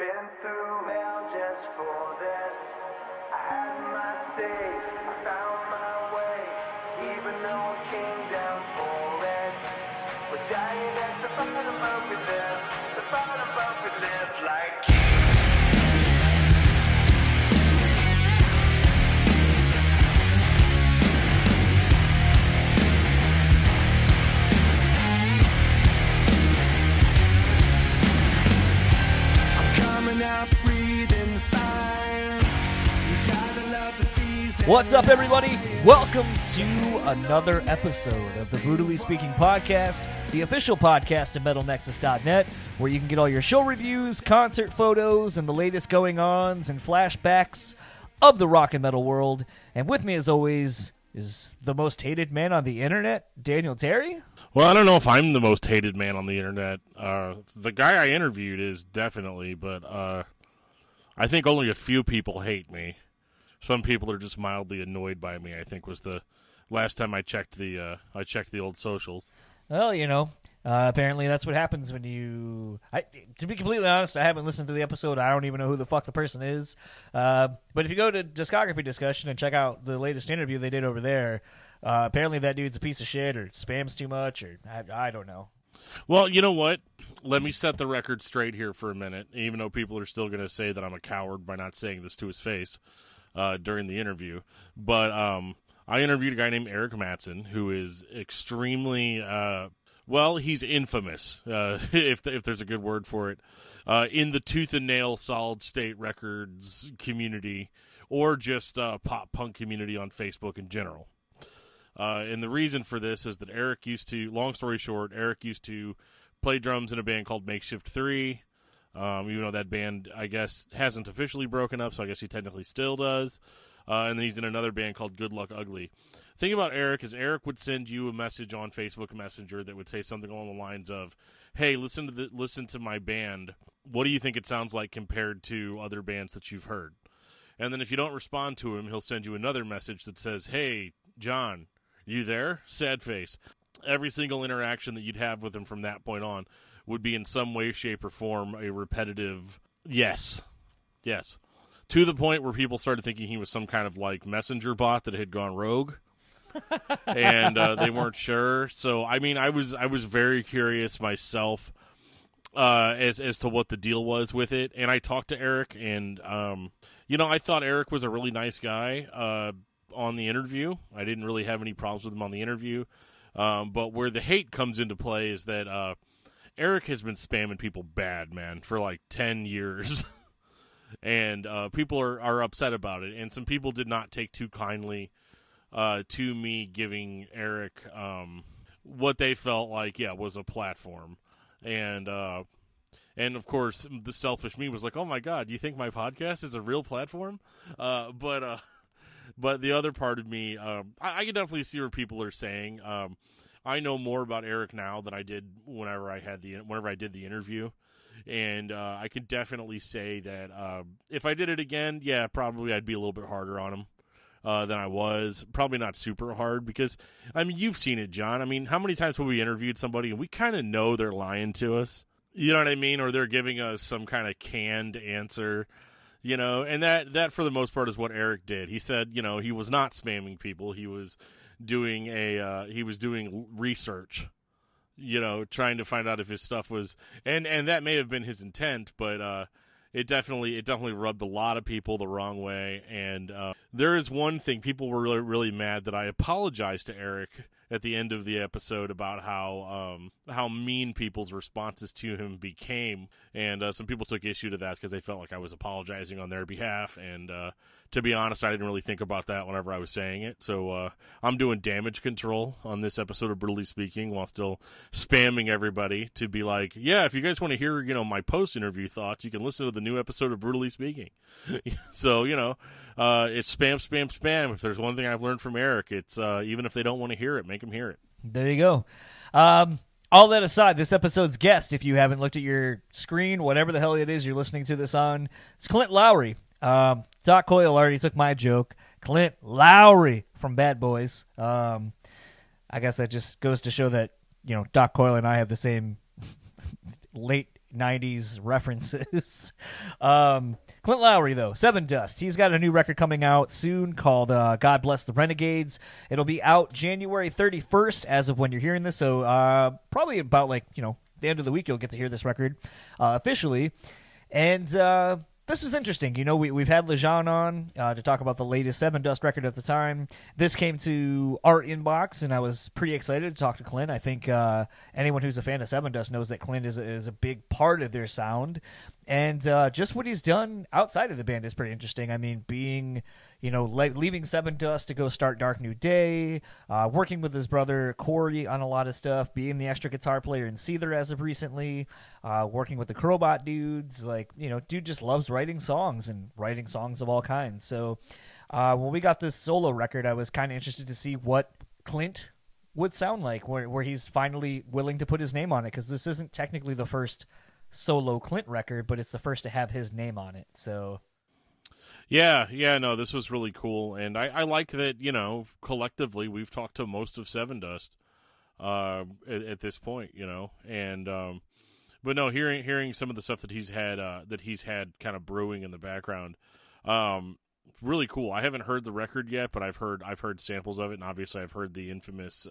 Been through hell just for this. I had my say, What's up, everybody? Welcome to another episode of the Brutally Speaking Podcast, the official podcast of MetalNexus.net, where you can get all your show reviews, concert photos, and the latest going ons and flashbacks of the rock and metal world. And with me, as always, is the most hated man on the internet, Daniel Terry. Well, I don't know if I'm the most hated man on the internet. Uh, the guy I interviewed is definitely, but uh, I think only a few people hate me. Some people are just mildly annoyed by me. I think was the last time I checked the uh, I checked the old socials. Well, you know, uh, apparently that's what happens when you. I, to be completely honest, I haven't listened to the episode. I don't even know who the fuck the person is. Uh, but if you go to discography discussion and check out the latest interview they did over there, uh, apparently that dude's a piece of shit or spams too much or I, I don't know. Well, you know what? Let me set the record straight here for a minute. Even though people are still going to say that I'm a coward by not saying this to his face uh, during the interview, but um, I interviewed a guy named Eric Matson who is extremely uh, well. He's infamous, uh, if if there's a good word for it, uh, in the tooth and nail solid state records community, or just uh, pop punk community on Facebook in general. Uh, and the reason for this is that Eric used to, long story short, Eric used to play drums in a band called Makeshift 3. Um, even though that band, I guess, hasn't officially broken up, so I guess he technically still does. Uh, and then he's in another band called Good Luck Ugly. Thing about Eric is Eric would send you a message on Facebook Messenger that would say something along the lines of, "Hey, listen to the, listen to my band. What do you think it sounds like compared to other bands that you've heard?" And then if you don't respond to him, he'll send you another message that says, "Hey, John, you there? Sad face. Every single interaction that you'd have with him from that point on would be in some way, shape, or form a repetitive yes. Yes. To the point where people started thinking he was some kind of like messenger bot that had gone rogue. and uh, they weren't sure. So I mean, I was I was very curious myself uh, as as to what the deal was with it. And I talked to Eric, and um, you know, I thought Eric was a really nice guy uh, on the interview. I didn't really have any problems with him on the interview. Um, but where the hate comes into play is that uh, Eric has been spamming people bad, man, for like ten years. and uh, people are, are upset about it. And some people did not take too kindly uh, to me giving Eric um, what they felt like, yeah, was a platform. And uh, and of course, the selfish me was like, "Oh my god, you think my podcast is a real platform?" Uh, but uh, but the other part of me, um, I, I can definitely see where people are saying. Um, I know more about Eric now than I did whenever I had the whenever I did the interview, and uh, I can definitely say that uh, if I did it again, yeah, probably I'd be a little bit harder on him uh, than I was. Probably not super hard because I mean you've seen it, John. I mean, how many times have we interviewed somebody and we kind of know they're lying to us? You know what I mean, or they're giving us some kind of canned answer. You know, and that that for the most part is what Eric did. He said, you know, he was not spamming people. He was doing a uh, he was doing research you know trying to find out if his stuff was and and that may have been his intent but uh it definitely it definitely rubbed a lot of people the wrong way. And uh there is one thing people were really really mad that I apologized to Eric at the end of the episode about how um how mean people's responses to him became and uh, some people took issue to that because they felt like I was apologizing on their behalf and uh to be honest, I didn't really think about that whenever I was saying it. So uh, I'm doing damage control on this episode of Brutally Speaking while still spamming everybody to be like, yeah, if you guys want to hear, you know, my post interview thoughts, you can listen to the new episode of Brutally Speaking. so you know, uh, it's spam, spam, spam. If there's one thing I've learned from Eric, it's uh, even if they don't want to hear it, make them hear it. There you go. Um, all that aside, this episode's guest, if you haven't looked at your screen, whatever the hell it is you're listening to this on, it's Clint Lowery. Um, Doc Coyle already took my joke. Clint Lowery from Bad Boys. Um, I guess that just goes to show that you know Doc Coyle and I have the same late '90s references. um, Clint Lowery, though, Sevendust. He's got a new record coming out soon called uh, "God Bless the Renegades." It'll be out January 31st, as of when you're hearing this. So uh, probably about like you know the end of the week, you'll get to hear this record uh, officially. And uh, this was interesting. You know, we, we've had Lajon on uh, to talk about the latest Sevendust record at the time. This came to our inbox, and I was pretty excited to talk to Clint. I think uh, anyone who's a fan of Sevendust knows that Clint is, is a big part of their sound. And uh, just what he's done outside of the band is pretty interesting. I mean, being you know, le- leaving Dust to go start Dark New Day, uh, working with his brother Corey on a lot of stuff, being the extra guitar player in Seether as of recently, uh, working with the Crowbot dudes. Like, you know, dude just loves writing songs and writing songs of all kinds. So uh, when we got this solo record, I was kind of interested to see what Clint would sound like, where, where he's finally willing to put his name on it, because this isn't technically the first solo Clint record, but it's the first to have his name on it. So Yeah, yeah, no, this was really cool, and I, I like that. You know, collectively, we've talked to most of Sevendust uh, at, at this point. You know, and um, but no, hearing hearing some of the stuff that he's had uh, that he's had kind of brewing in the background, um, really cool. I haven't heard the record yet, but I've heard I've heard samples of it, and obviously I've heard the infamous,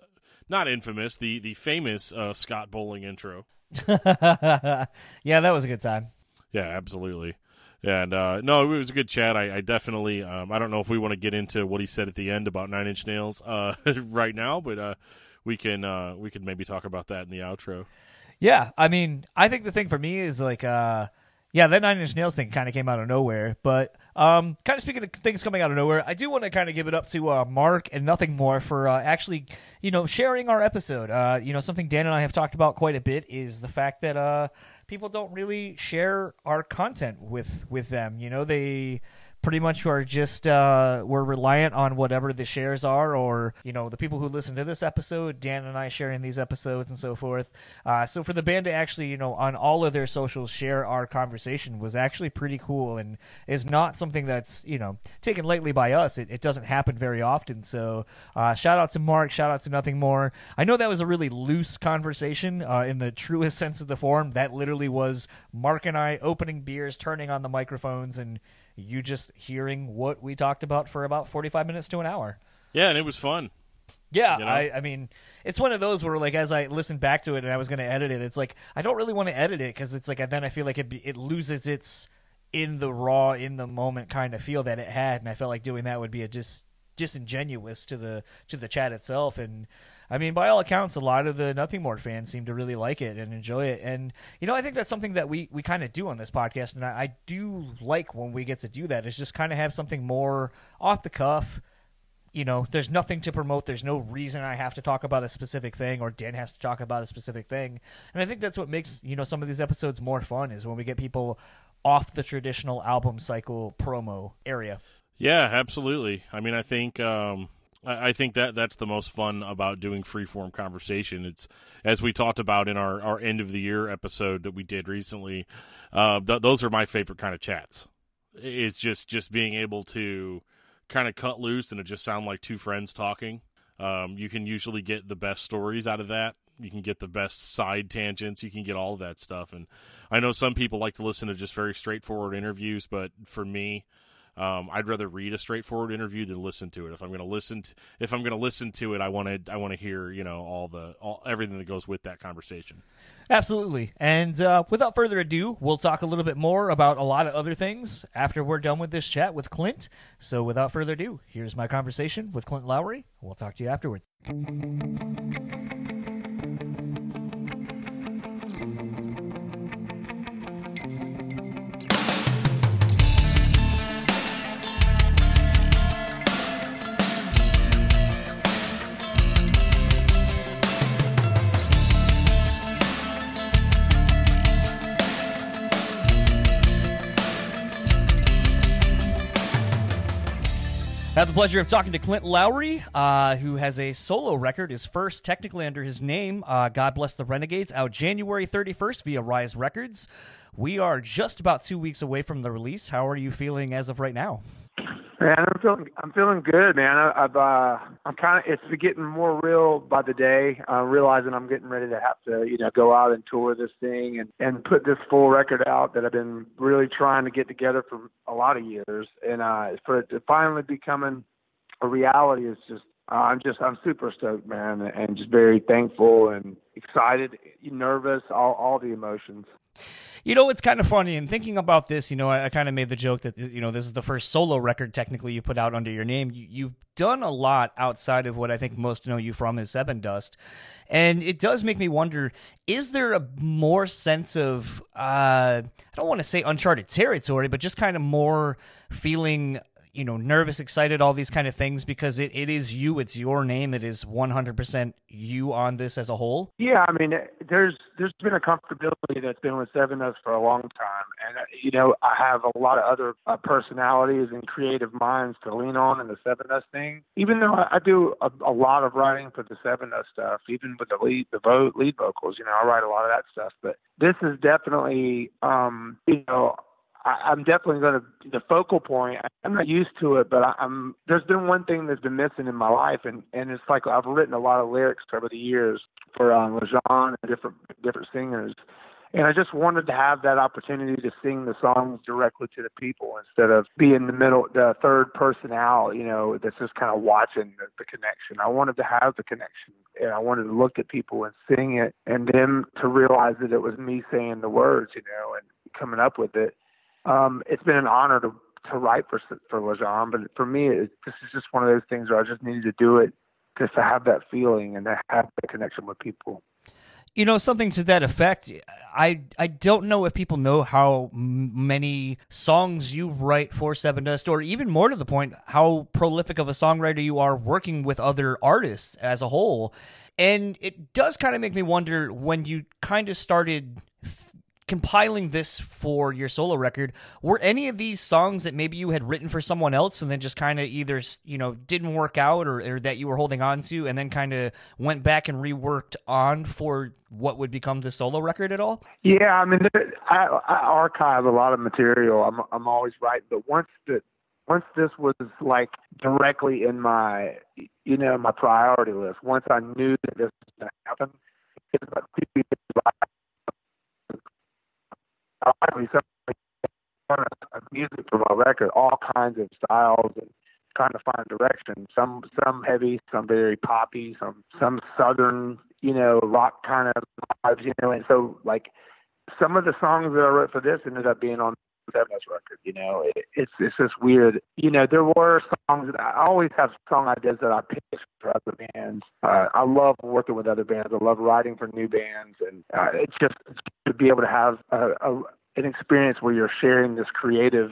not infamous, the the famous uh, Scott Bowling intro. yeah, that was a good time. Yeah, absolutely. And uh, no, it was a good chat. I, I definitely, um, I don't know if we want to get into what he said at the end about Nine Inch Nails uh, right now, but uh, we can uh, we can maybe talk about that in the outro. Yeah, I mean, I think the thing for me is like, uh, yeah, that Nine Inch Nails thing kind of came out of nowhere. But um, kind of speaking of things coming out of nowhere, I do want to kind of give it up to uh, Mark and nothing more for uh, actually, you know, sharing our episode. Uh, you know, something Dan and I have talked about quite a bit is the fact that uh, people don't really share our content with with them. You know, they pretty much are just uh, we're reliant on whatever the shares are or you know the people who listen to this episode dan and i sharing these episodes and so forth. Uh, so for the band to actually you know on all of their socials share our conversation was actually pretty cool and is not something that's you know taken lightly by us. It, it doesn't happen very often. So uh, shout out to mark. Shout out to nothing more. I know that was a really loose conversation uh, in the truest sense of the form. That literally was mark and i opening beers turning on the microphones and you just hearing what we talked about for about 45 minutes to an hour. Yeah, and it was fun. Yeah, You know? I, I mean, it's one of those where, like, as I listened back to it and I was going to edit it, it's like I don't really want to edit it because it's like then I feel like it be, it loses its in the raw, in the moment kind of feel that it had, and I felt like doing that would be a just disingenuous to the to the chat itself. And I mean, by all accounts, a lot of the Nothing More fans seem to really like it and enjoy it. And you know, I think that's something that we we kind of do on this podcast, and I, I do like when we get to do that. Is just kind of have something more off the cuff you know, there's nothing to promote. There's no reason I have to talk about a specific thing or Dan has to talk about a specific thing. And I think that's what makes, you know, some of these episodes more fun is when we get people off the traditional album cycle promo area. Yeah, absolutely. I mean, I think um, I, think that that's the most fun about doing freeform conversation. It's as we talked about in our, our end of the year episode that we did recently. Uh, th- those are my favorite kind of chats. Is just just being able to kind of cut loose and it just sound like two friends talking. Um, you can usually get the best stories out of that. You can get the best side tangents. You can get all of that stuff. And I know some people like to listen to just very straightforward interviews, but for me, um, I'd rather read a straightforward interview than listen to it. If I'm going to listen, to, if I'm going to listen to it, I want to, I want to hear, you know, all the, all, everything that goes with that conversation. Absolutely. And uh, without further ado, we'll talk a little bit more about a lot of other things after we're done with this chat with Clint. So without further ado, here's my conversation with Clint Lowery. We'll talk to you afterwards. I have the pleasure of talking to Clint Lowery, uh, who has a solo record, his first technically under his name, uh, God Bless the Renegades, out January 31st via Rise Records. We are just about two weeks away from the release. How are you feeling as of right now? Man, I'm feeling I'm feeling good, man. I, I've uh, I'm kind of it's getting more real by the day. Uh, realizing I'm getting ready to have to you know go out and tour this thing and and put this full record out that I've been really trying to get together for a lot of years, and uh, for it to finally becoming a reality is just uh, I'm just I'm super stoked, man, and just very thankful and excited, nervous, all all the emotions. You know, it's kind of funny. And thinking about this, you know, I, I kind of made the joke that you know this is the first solo record technically you put out under your name. You, you've done a lot outside of what I think most know you from is Sevendust. and it does make me wonder: is there a more sense of uh, I don't want to say uncharted territory, but just kind of more feeling you know nervous excited all these kind of things because it, it is you it's your name it is 100% you on this as a whole? Yeah i mean there's there's been a comfortability that's been with Sevendust for a long time. And uh, you know i have a lot of other uh, personalities and creative minds to lean on in the Sevendust thing. Even though i, I do a, a, lot of writing for the Sevendust stuff even with the lead the vote lead vocals you know i write a lot of that stuff. But this is definitely um you know I, I'm definitely going to the focal point. I'm not used to it, but I, I'm. There's been one thing that's been missing in my life, and and it's like I've written a lot of lyrics over the years for um, Lajon and different different singers, and I just wanted to have that opportunity to sing the songs directly to the people instead of being the middle, the third person out, you know, that's just kind of watching the, the connection. I wanted to have the connection, and I wanted to look at people and sing it, and them to realize that it was me saying the words, you know, and coming up with it um, it's been an honor to to write for for Lajon, but for me, it, this is just one of those things where I just needed to do it just to have that feeling and to have the connection with people. You know, something to that effect. I I don't know if people know how many songs you write for Sevendust, or even more to the point, how prolific of a songwriter you are working with other artists as a whole. And it does kind of make me wonder when you kind of started compiling this for your solo record, were any of these songs that maybe you had written for someone else and then just kind of either you know didn't work out or, or, that you were holding on to, and then kind of went back and reworked on for what would become the solo record at all? Yeah, I mean, I, I archive a lot of material. I'm I'm always writing, but once the once this was like directly in my you know my priority list, once I knew that this was going to happen, about two obviously some music for my record, all kinds of styles and trying to find direction. Some some heavy, some very poppy, some some southern, you know, rock kind of vibes, you know. And so like some of the songs that I wrote for this ended up being on Sevendust record. You know, it, it's it's just weird. You know, there were songs that I always have song ideas that I pick for other bands. Uh, I love working with other bands. I love writing for new bands, and uh, it's just to be able to have a, a an experience where you're sharing this creative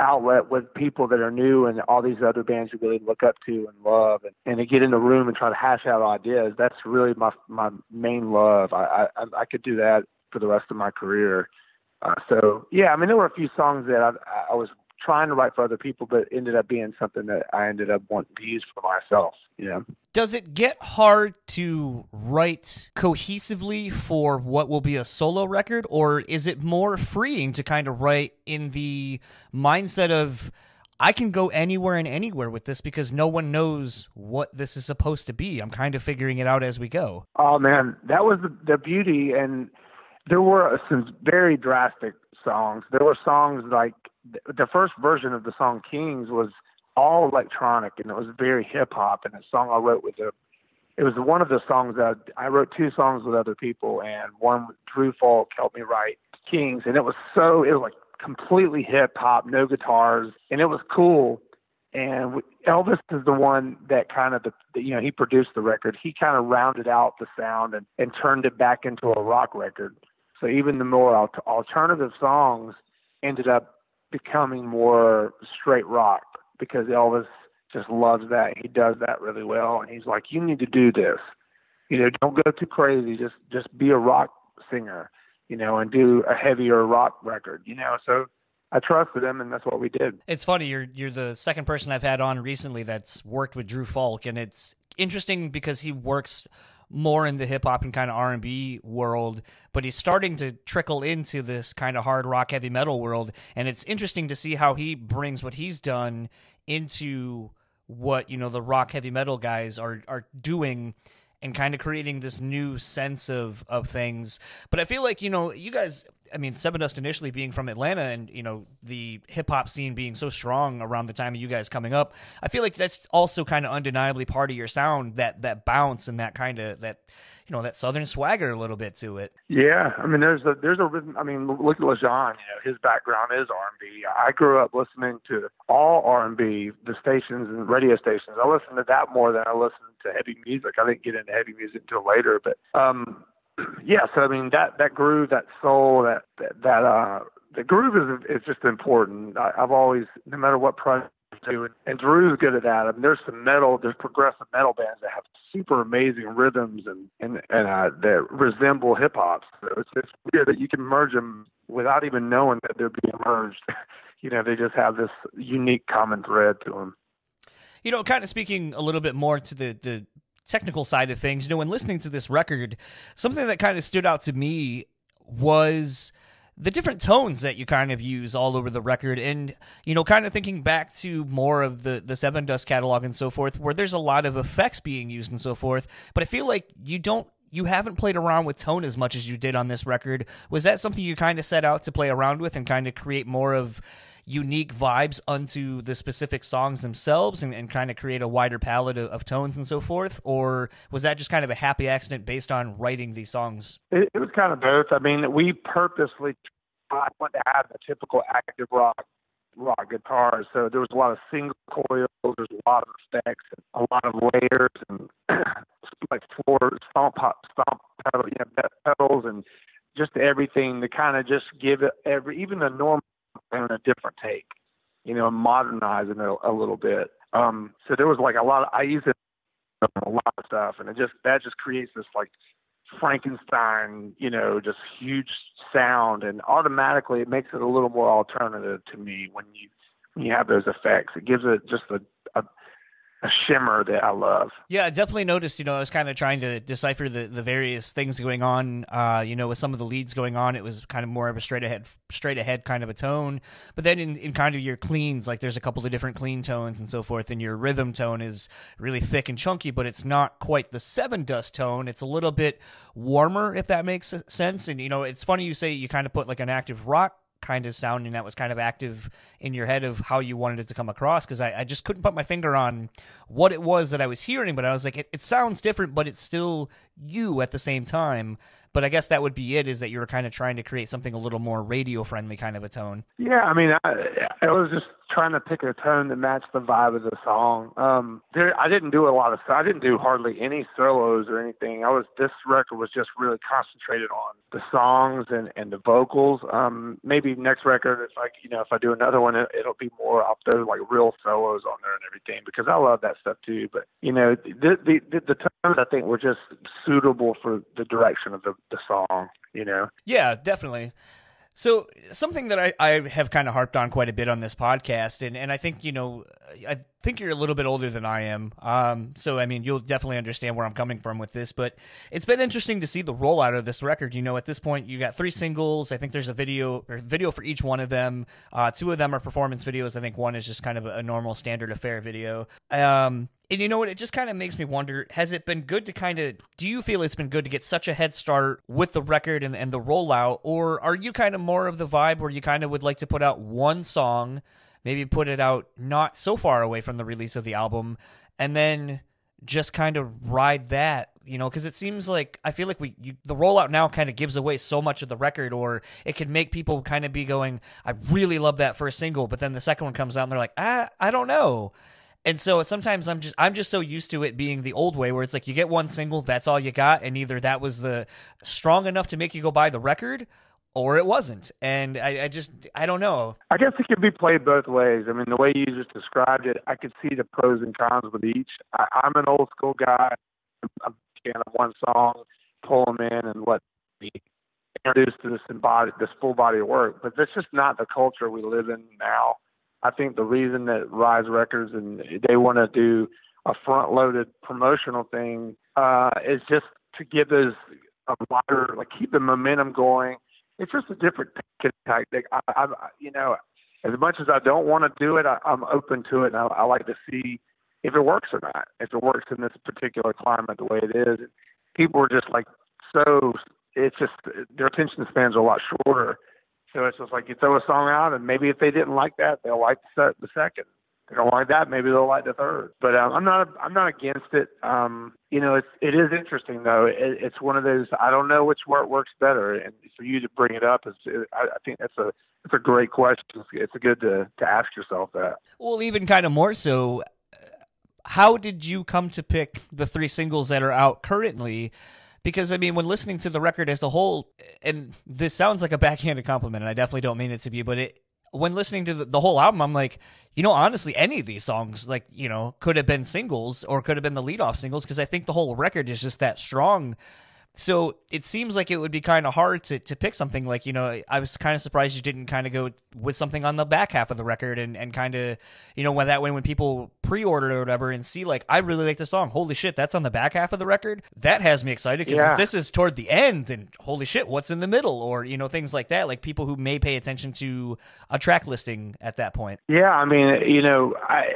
outlet with people that are new and all these other bands you really look up to and love. And, and to get in the room and try to hash out ideas that's really my my main love. I i i could do that for the rest of my career. Uh, so yeah i mean there were a few songs that i i was trying to write for other people, but ended up being something that I ended up wanting to use for myself. You know. Does it get hard to write cohesively for what will be a solo record, or is it more freeing to kind of write in the mindset of I can go anywhere and anywhere with this because no one knows what this is supposed to be. I'm kind of figuring it out as we go. Oh man, that was the, the beauty, and there were some very drastic songs. There were songs like the first version of the song Kings was all electronic and it was very hip hop. And the song I wrote with a, it was one of the songs that I wrote two songs with other people, and one Drew Fulk helped me write Kings, and it was so it was like completely hip hop, no guitars, and it was cool. And Elvis is the one that kind of the, you know he produced the record. He kind of rounded out the sound and and turned it back into a rock record. So even the more alternative songs ended up becoming more straight rock because Elvis just loves that. He does that really well, and he's like, "You need to do this. You know, don't go too crazy. Just just be a rock singer, you know, and do a heavier rock record, you know." So I trusted him, and that's what we did. It's funny you're you're the second person I've had on recently that's worked with Drew Fulk, and it's interesting because he works more in the hip hop and kind of R&B world, but he's starting to trickle into this kind of hard rock heavy metal world and it's interesting to see how he brings what he's done into what, you know, the rock heavy metal guys are are doing and kind of creating this new sense of of things. But I feel like, you know, you guys I mean, Sevendust initially being from Atlanta and, you know, the hip hop scene being so strong around the time of you guys coming up, I feel like that's also kind of undeniably part of your sound, that that bounce and that kind of that you know, that southern swagger a little bit to it. Yeah. I mean there's a there's a rhythm I mean, look at Lajon, you know, his background is R and B. I grew up listening to all R and B, the stations and radio stations. I listened to that more than I listened to heavy music. I didn't get into heavy music until later, but um yeah, so I mean that that groove, that soul, that that, that uh, the groove is is just important. I, I've always, no matter what project And, and Drew's good at that. I mean, there's some metal, there's progressive metal bands that have super amazing rhythms and and and uh, that resemble hip hop. So it's it's weird that you can merge them without even knowing that they're being merged. you know, they just have this unique common thread to them. You know, kind of speaking a little bit more to the the technical side of things, you know, when listening to this record, something that kind of stood out to me was the different tones that you kind of use all over the record and you know kind of thinking back to more of the the Sevendust catalog and so forth where there's a lot of effects being used and so forth but i feel like you don't you haven't played around with tone as much as you did on this record. Was that something you kind of set out to play around with and kind of create more of unique vibes unto the specific songs themselves and, and kind of create a wider palette of, of, tones and so forth? Or was that just kind of a happy accident based on writing these songs? It, it was kind of both. I mean, we purposely tried to have the typical active rock rock guitars. So there was a lot of single coils, there's a lot of effects, a lot of layers, and like floor stomp pop stomp pedal, you know, pedals, and just everything to kind of just give it every even the normal and a different take, you know, modernizing it a, a little bit. Um, so there was like a lot of I use it a lot of stuff, and it just that just creates this like Frankenstein, you know, just huge sound, and automatically it makes it a little more alternative to me when you when you have those effects. It gives it just a, a a shimmer that I love. Yeah, I definitely noticed. You know, I was kind of trying to decipher the, the various things going on. Uh, you know, with some of the leads going on, it was kind of more of a straight ahead, straight ahead kind of a tone. But then in, in kind of your cleans, like there's a couple of different clean tones and so forth, and your rhythm tone is really thick and chunky, but it's not quite the Sevendust tone. It's a little bit warmer, if that makes sense. And you know, it's funny you say you kind of put like an active rock kind of sounding that was kind of active in your head of how you wanted it to come across because I, I, just couldn't put my finger on what it was that I was hearing, but I was like, it, it sounds different, but it's still you at the same time. But I guess that would be it is that you were kind of trying to create something a little more radio friendly kind of a tone. Yeah, I mean, I, I was just trying to pick a tone that matched the vibe of the song. Um, there, I didn't do a lot of, I didn't do hardly any solos or anything. I was, this record was just really concentrated on the songs and, and the vocals. Um, maybe next record, like, you know, if I do another one, it, it'll be more, I'll throw like real solos on there and everything because I love that stuff too. But, you know, the, the, the, the tones I think were just suitable for the direction of the, the song, you know? Yeah, definitely. So something that I, I have kind of harped on quite a bit on this podcast, and, and I think you know, I think you're a little bit older than I am. Um, so I mean, you'll definitely understand where I'm coming from with this. But it's been interesting to see the rollout of this record. You know, at this point, you got three singles. I think there's a video or video for each one of them. Uh, two of them are performance videos. I think one is just kind of a normal standard affair video. Um, and you know what? It just kind of makes me wonder has it been good to kind of, do you feel it's been good to get such a head start with the record and, and the rollout? Or are you kind of more of the vibe where you kind of would like to put out one song, maybe put it out not so far away from the release of the album, and then just kind of ride that? You know, because it seems like I feel like we you, the rollout now kind of gives away so much of the record, or it can make people kind of be going, "I really love that first single," but then the second one comes out and they're like, "Ah, I don't know." And so sometimes I'm just I'm just so used to it being the old way where it's like you get one single, that's all you got, and either that was the strong enough to make you go buy the record, or it wasn't. And I, I just I don't know. I guess it could be played both ways. I mean, the way you just described it, I could see the pros and cons with each. I, I'm an old school guy. I'm a fan of one song, pull them in, and let me introduced to this embodied this full body of work. But that's just not the culture we live in now. I think the reason that Rise Records and they want to do a front loaded promotional thing uh is just to give those a wider, like keep the momentum going. It's just a different tactic. I, I, you know, as much as I don't want to do it, I, I'm open to it, and I, I like to see if it works or not. If it works in this particular climate the way it is, people are just like so. It's just their attention spans are a lot shorter. So it's just like you throw a song out, and maybe if they didn't like that, they'll like the, the second they don't like that, maybe they'll like the third. But um, I'm not I'm not against it. Um, you know, it's it is interesting though. It, it's one of those I don't know which word works better, and for you to bring it up is it, I, I think that's a it's a great question. It's, it's good to to ask yourself that. Well, even kind of more so. How did you come to pick the three singles that are out currently? Because I mean, when listening to the record as a whole, and this sounds like a backhanded compliment, and I definitely don't mean it to be, but it when listening to the, the, whole album, I'm like, you know, honestly, any of these songs, like, you know, could have been singles or could have been the lead off singles because I think the whole record is just that strong so it seems like it would be kind of hard to, to pick something like, you know, I was kind of surprised you didn't kind of go with something on the back half of the record and, and kind of, you know, when that way when people pre order or whatever and see, like, I really like the song. Holy shit, that's on the back half of the record. That has me excited because yeah. this is toward the end and holy shit, what's in the middle? Or, you know, things like that. Like people who may pay attention to a track listing at that point. Yeah. I mean, you know, I,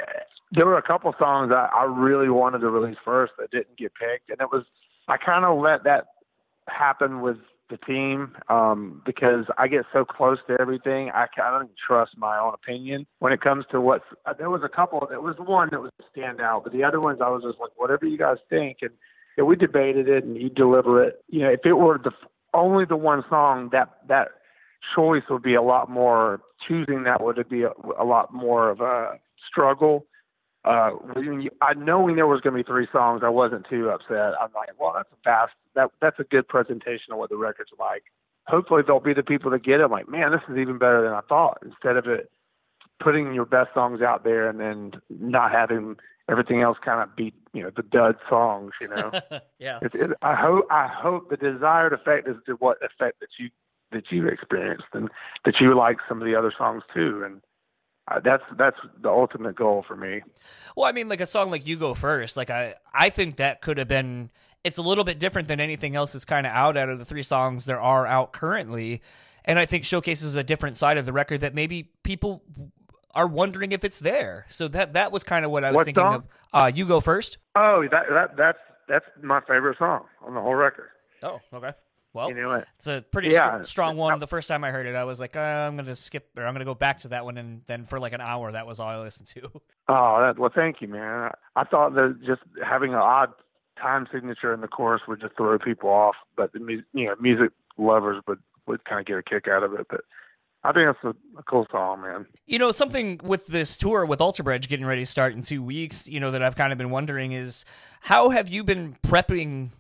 there were a couple songs I, I really wanted to release first that didn't get picked. And it was, I kind of let that happen with the team um, because I get so close to everything. I, I don't trust my own opinion when it comes to what's. Uh, there was a couple. There was one that was a standout, but the other ones I was just like, whatever you guys think, and yeah, we debated it and you deliver it. You know, if it were the only the one song, that that choice would be a lot more. Choosing that would be a, a lot more of a struggle uh, I knowing there was going to be three songs, I wasn't too upset. I'm like, well, that's a fast, that that's a good presentation of what the record's like. Hopefully, they'll be the people that get it. I'm like, man, this is even better than I thought. Instead of it putting your best songs out there and then not having everything else kind of be, you know, the dud songs. You know, yeah. It, it, I hope I hope the desired effect is to what effect that you that you experienced and that you like some of the other songs too. And uh, that's that's the ultimate goal for me. Well, I mean, like a song like "You Go First, like I I think that could have been. It's a little bit different than anything else that's kind of out out of the three songs there are out currently, and I think showcases a different side of the record that maybe people are wondering if it's there. So that that was kind of what I was what thinking song? of. Uh, "You Go First. Oh, that that that's that's my favorite song on the whole record. Oh, okay. Well, you know? It's a pretty yeah. st- strong one. The first time I heard it, I was like, uh, I'm going to skip or I'm going to go back to that one. And then for like an hour, that was all I listened to. Oh, that, well, thank you, man. I thought that just having an odd time signature in the chorus would just throw people off, but the music, you know, music lovers would would kind of get a kick out of it. But I think that's a, a, cool song, man. You know, something with this tour with Alter Bridge getting ready to start in two weeks, you know, that I've kind of been wondering is how have you been prepping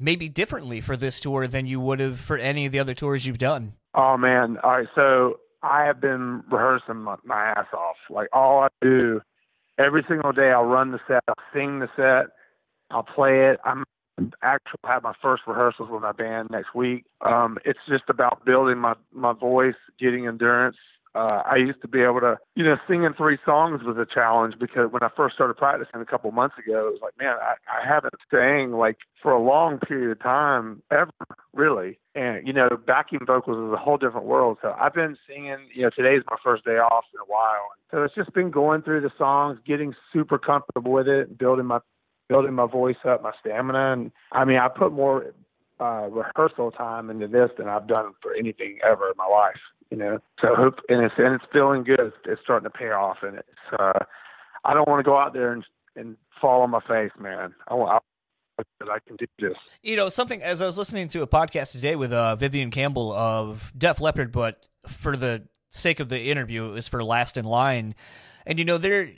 maybe differently for this tour than you would have for any of the other tours you've done? Oh man! All right, so I have been rehearsing my, my ass off. Like all I do every single day, I'll run the set, I'll sing the set, I'll play it. I'm actually have my first rehearsals with my band next week. Um, it's just about building my my voice, getting endurance, uh, I used to be able to, you know, singing three songs was a challenge because when I first started practicing a couple months ago, it was like, man, I, I haven't sang like for a long period of time ever, really. And, you know, backing vocals is a whole different world. So I've been singing, you know, today's my first day off in a while. So it's just been going through the songs, getting super comfortable with it, building my building my voice up, my stamina. And I mean, I put more uh, rehearsal time into this than I've done for anything ever in my life you know. So hope and it's and it's feeling good. It's, it's starting to pay off, and it's. Uh, I don't want to go out there and and fall on my face, man. I want. That I can do this. You know, something as I was listening to a podcast today with uh, Vivian Campbell of Def Leppard, but for the sake of the interview, it was for Last in Line, and you know, there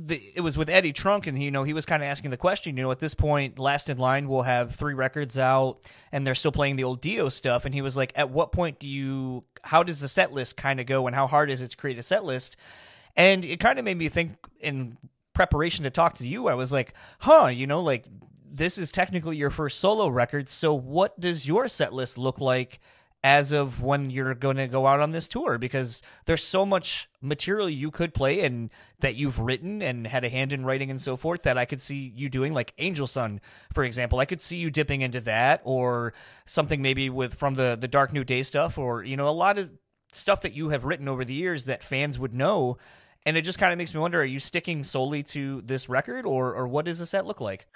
the, it was with Eddie Trunk, and you know he was kind of asking the question. You know, at this point, Last in Line will have three records out, and they're still playing the old Dio stuff. And he was like, "At what point do you? How does the set list kind of go, and how hard is it to create a set list?" And it kind of made me think in preparation to talk to you. I was like, "Huh, you know, like this is technically your first solo record. So what does your set list look like?" As of when you're going to go out on this tour because there's so much material you could play and that you've written and had a hand in writing and so forth that I could see you doing like Angel Son for example I could see you dipping into that or something maybe with from the the Dark New Day stuff or you know a lot of stuff that you have written over the years that fans would know and it just kind of makes me wonder: Are you sticking solely to this record, or or what does the set look like?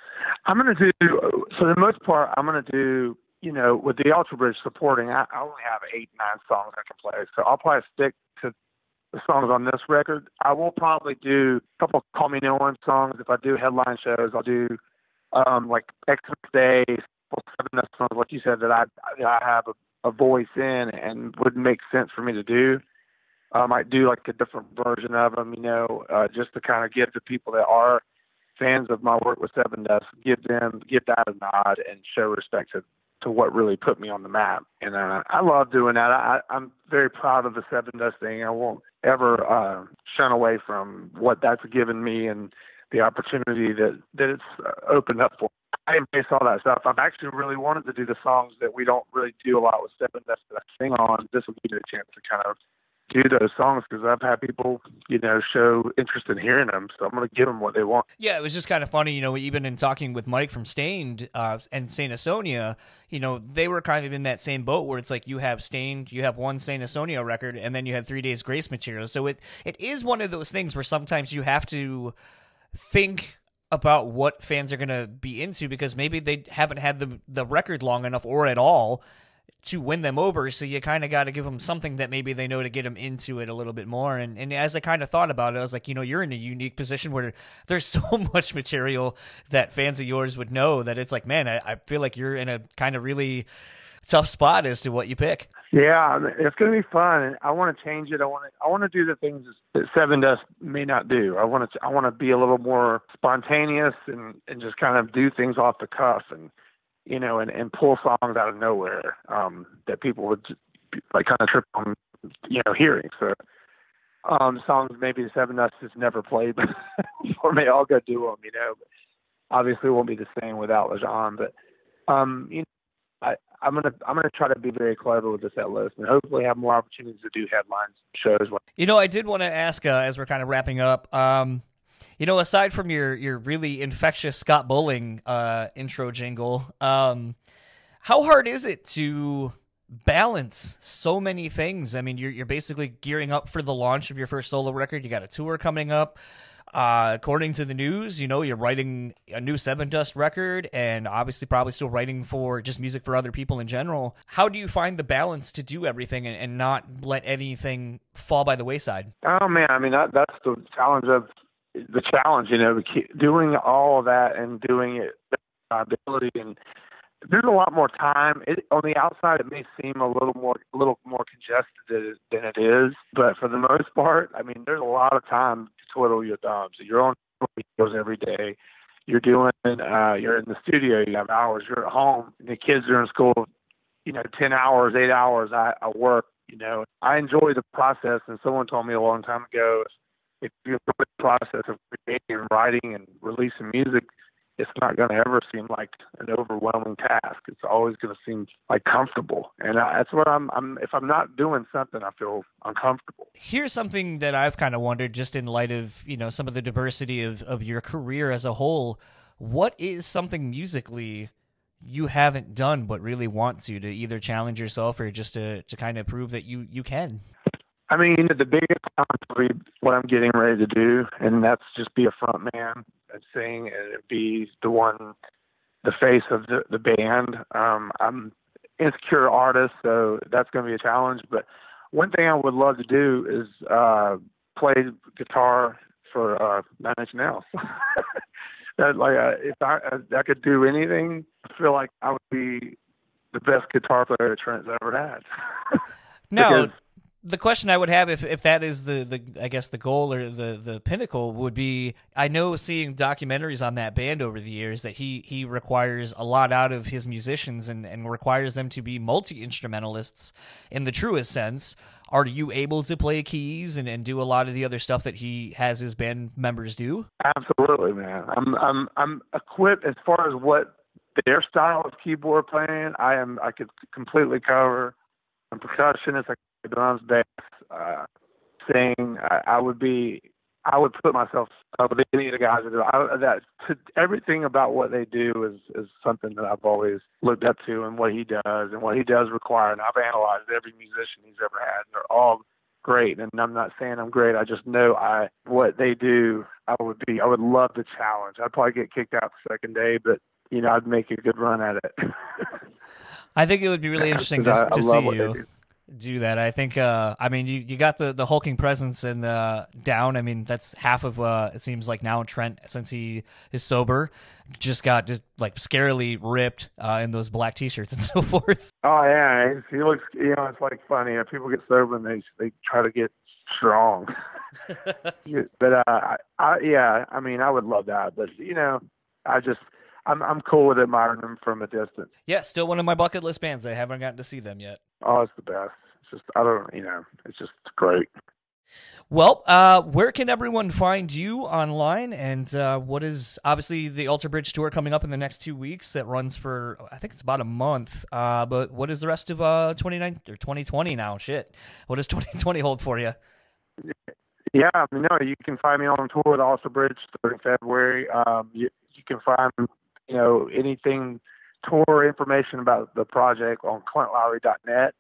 I'm going to do for the most part. I'm going to do you know with the Alter Bridge supporting. I, I only have eight nine songs I can play, so I'll probably stick to the songs on this record. I will probably do a couple Call Me No One songs if I do headline shows. I'll do um like Xmas Day, seven songs, like you said that I I have a, a voice in and would make sense for me to do. I might do like a different version of them, you know, uh, just to kind of give the people that are fans of my work with Sevendust, give them, give that a nod and show respect to, to what really put me on the map. And uh, I love doing that. I, I'm very proud of the Sevendust thing. I won't ever uh, shun away from what that's given me and the opportunity that that it's uh, opened up for. I embrace all that stuff. I've actually really wanted to do the songs that we don't really do a lot with Sevendust that I sing on. This will give me a chance to kind of do those songs because I've had people, you know, show interest in hearing them. So I'm going to give them what they want. Yeah, it was just kind of funny, you know, even in talking with Mike from Staind uh, and Saint Asonia, you know, they were kind of in that same boat where it's like you have Staind, you have one Saint Asonia record, and then you have Three Days Grace material. So it it is one of those things where sometimes you have to think about what fans are going to be into because maybe they haven't had the the record long enough or at all to win them over. So you kind of got to give them something that maybe they know to get them into it a little bit more. And, and as I kind of thought about it, I was like, you know, you're in a unique position where there's so much material that fans of yours would know that it's like, man, I, I feel like you're in a kind of really tough spot as to what you pick. Yeah, it's going to be fun. I want to change it. I want to. I want to do the things that Sevendust may not do. I want to. I want to be a little more spontaneous and and just kind of do things off the cuff and you know, and, and pull songs out of nowhere um, that people would like kind of trip on, you know, hearing. So um, songs maybe the Sevendust has never played or may all go do them, you know. But obviously, it won't be the same without Lajon. But um, you know, I, I'm gonna I'm gonna try to be very clever with the set list and hopefully have more opportunities to do headlines shows. You know, I did want to ask uh, as we're kind of wrapping up. Um, you know, aside from your your really infectious Scott Bowling uh, intro jingle, um, how hard is it to balance so many things? I mean, you're you're basically gearing up for the launch of your first solo record. You got a tour coming up. Uh, according to the news, you know, you're writing a new Sevendust record and obviously probably still writing for just music for other people in general. How do you find the balance to do everything and, and not let anything fall by the wayside? Oh man, I mean that, that's the challenge of the challenge, you know, doing all of that and doing it ability and there's a lot more time. It, on the outside, it may seem a little more, a little more congested than it is, but for the most part, I mean, there's a lot of time to twiddle your thumbs. You're on videos every day. You're doing, uh, you're in the studio. You have hours. You're at home. The kids are in school. You know, ten hours, eight hours. I, I work. You know, I enjoy the process. And someone told me a long time ago, if you're in the process of creating and writing and releasing music, it's not going to ever seem like an overwhelming task. It's always going to seem like comfortable, and I, that's what I'm. I'm. If I'm not doing something, I feel uncomfortable. Here's something that I've kind of wondered, just in light of you know some of the diversity of of your career as a whole. What is something musically you haven't done but really want to to either challenge yourself or just to to kind of prove that you you can? I mean, the biggest challenge will what I'm getting ready to do, and that's just be a front man and sing and be the one, the face of the, the band. Um, I'm insecure artist, so that's going to be a challenge. But one thing I would love to do is uh, play guitar for uh, Nine Inch Nails. that like uh, if I I could do anything, I feel like I would be the best guitar player Trent's ever had. no, the question I would have if, if that is the, the I guess the goal or the, the pinnacle would be I know seeing documentaries on that band over the years that he he requires a lot out of his musicians and, and requires them to be multi instrumentalists in the truest sense. Are you able to play keys and, and do a lot of the other stuff that he has his band members do? Absolutely, man. I'm I'm I'm equipped as far as what their style of keyboard playing. I am I could completely cover and percussionist. I play drums, bass, uh, sing. I, I would be. I would put myself up with any of the guys that do. I, that to, everything about what they do is is something that I've always looked up to, and what he does, and what he does require. And I've analyzed every musician he's ever had, and they're all great. And I'm not saying I'm great. I just know I what they do. I would be. I would love the challenge. I'd probably get kicked out the second day, but you know I'd make a good run at it. I think it would be really interesting to, I, to I see love what they you do. that. I think. Uh, I mean, you, you got the, the hulking presence and uh, down. I mean, that's half of. Uh, it seems like now Trent, since he is sober, just got just like scarily ripped uh, in those black t-shirts and so forth. Oh yeah, he looks. You know, it's like funny. People get sober and they they try to get strong. But uh, I, I yeah, I mean, I would love that. But you know, I just I'm I'm cool with admiring them from a distance. Yeah, still one of my bucket list bands. I haven't gotten to see them yet. Oh, it's the best. It's just I don't you know, it's just great. Well, uh, where can everyone find you online? And uh, what is obviously the Alter Bridge tour coming up in the next two weeks that runs for, I think it's about a month. Uh, but what is the rest of uh, 29 or 2020 now? Shit. What does 2020 hold for you? Yeah, I mean, no, you can find me on tour with Alter Bridge starting February. Um, you, you can find, you know, anything tour information about the project on ClintLowery.net,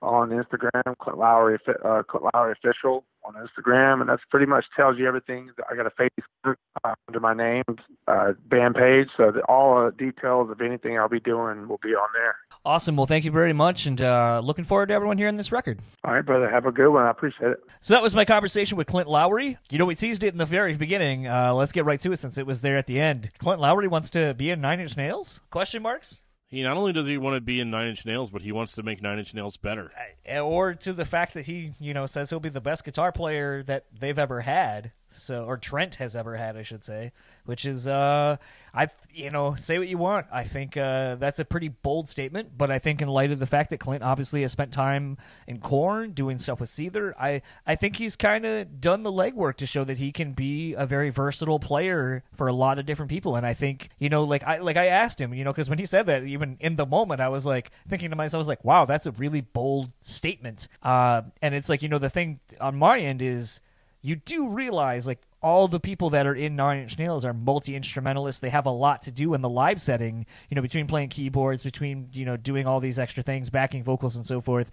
on Instagram, Clint Lowery, uh, Clint Lowery official on Instagram, and that's pretty much tells you everything. I got a Facebook uh, under my name, uh, band page, so that all uh, details of anything I'll be doing will be on there. Awesome. Well, thank you very much. And uh, looking forward to everyone hearing this record. All right, brother, have a good one. I appreciate it. So that was my conversation with Clint Lowery. You know, we teased it in the very beginning. Uh, let's get right to it since it was there at the end. Clint Lowery wants to be in Nine Inch Nails? Question marks? He not only does he want to be in Nine Inch Nails, but he wants to make Nine Inch Nails better. or to the fact that he, you know, says he'll be the best guitar player that they've ever had. So, or Trent has ever had, I should say, which is, uh, I, you know, say what you want. I think uh, that's a pretty bold statement, but I think in light of the fact that Clint obviously has spent time in Korn doing stuff with Seether, I, I think he's kind of done the legwork to show that he can be a very versatile player for a lot of different people. And I think, you know, like I, like I asked him, you know, because when he said that, even in the moment, I was like thinking to myself, I was like, wow, that's a really bold statement. Uh, and it's like, you know, the thing on my end is you do realize like all the people that are in Nine Inch Nails are multi instrumentalists. They have a lot to do in the live setting, you know, between playing keyboards, between, you know, doing all these extra things, backing vocals and so forth.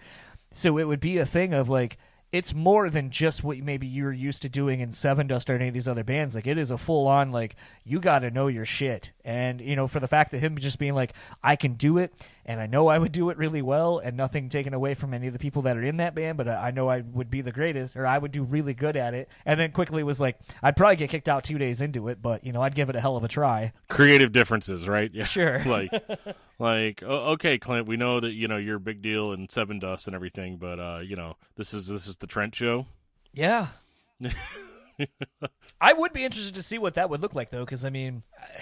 So it would be a thing of like, it's more than just what maybe you're used to doing in Sevendust or any of these other bands. Like it is a full on like you got to know your shit, and you know for the fact that him just being like I can do it, and I know I would do it really well, and nothing taken away from any of the people that are in that band, but I I know I would be the greatest, or I would do really good at it, and then quickly was like I'd probably get kicked out two days into it, but you know I'd give it a hell of a try. Creative differences, right? Yeah. Sure. like, like, okay, Clint, we know that you know you're a big deal in Sevendust and everything, but uh, you know this is this is the Trent show. Yeah. I would be interested to see what that would look like, though, because I mean, I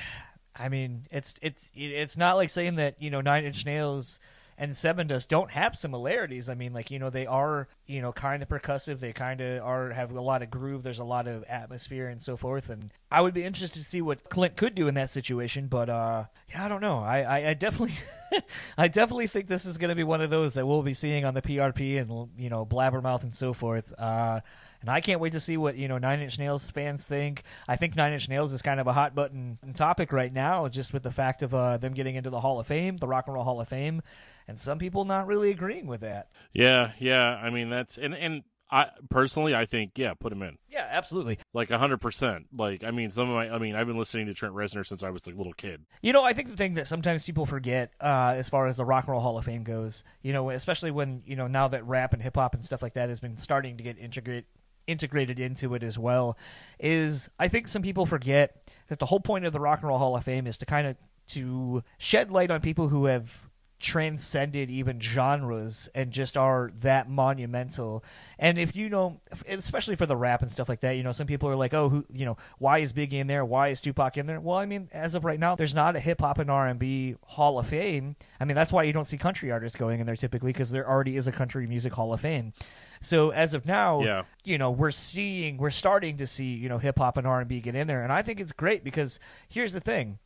mean, it's it's it's not like saying that you know Nine Inch Nails and Sevendust don't have similarities. I mean, like you know, they are you know kind of percussive. They kind of are have a lot of groove. There's a lot of atmosphere and so forth. And I would be interested to see what Clint could do in that situation. But uh, yeah, I don't know. I I, I definitely. I definitely think this is going to be one of those that we'll be seeing on the PRP and you know Blabbermouth and so forth. Uh, and I can't wait to see what you know Nine Inch Nails fans think. I think Nine Inch Nails is kind of a hot button topic right now, just with the fact of uh, them getting into the Hall of Fame, the Rock and Roll Hall of Fame, and some people not really agreeing with that. Yeah, yeah. I mean that's and and I personally I think yeah, put him in Yeah, absolutely. like hundred percent. Like I mean some of my I mean I've been listening to Trent Reznor since I was a little kid. You know, I think the thing that sometimes people forget, uh, as far as the Rock and Roll Hall of Fame goes, you know, especially when you know now that rap and hip hop and stuff like that has been starting to get integrate integrated into it as well, is I think some people forget that the whole point of the Rock and Roll Hall of Fame is to kind of to shed light on people who have transcended even genres and just are that monumental. And if you know, especially for the rap and stuff like that, you know, some people are like, "Oh, who, you know, why is Biggie in there? Why is Tupac in there?" Well, I mean, as of right now, there's not a hip hop and R and B Hall of Fame. I mean, that's why you don't see country artists going in there typically because there already is a country music Hall of Fame. So as of now, Yeah. you know, we're seeing, we're starting to see, you know, hip hop and R and B get in there, and I think it's great because here's the thing.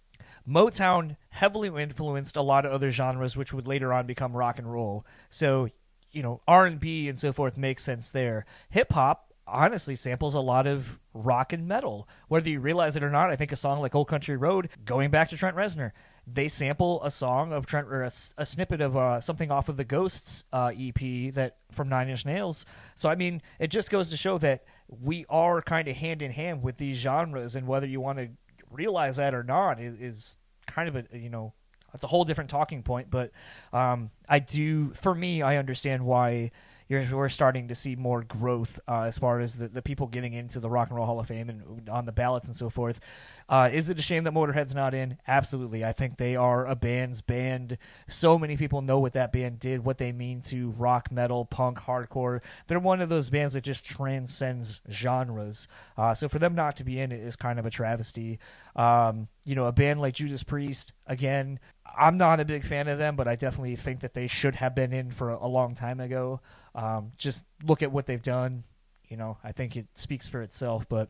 Motown heavily influenced a lot of other genres, which would later on become rock and roll. So you know R and B and so forth makes sense there. Hip hop honestly samples a lot of rock and metal, whether you realize it or not. I think a song like "Old Country Road," going back to Trent Reznor, they sample a song of Trent or a, a snippet of uh, something off of the Ghosts uh, EP that from Nine Inch Nails. So I mean, it just goes to show that we are kind of hand in hand with these genres, and whether you want to realize that or not is, is kind of a you know it's a whole different talking point. But um, I do, for me, I understand why we're starting to see more growth uh, as far as the, the people getting into the Rock and Roll Hall of Fame and on the ballots and so forth. Uh, is it a shame that Motorhead's not in? Absolutely. I think they are a band's band. So many people know what that band did, what they mean to rock, metal, punk, hardcore. They're one of those bands that just transcends genres. Uh, so for them not to be in it is kind of a travesty. Um, you know, a band like Judas Priest, again, I'm not a big fan of them, but I definitely think that they should have been in for a, long time ago. Um, just look at what they've done. You know, I think it speaks for itself. But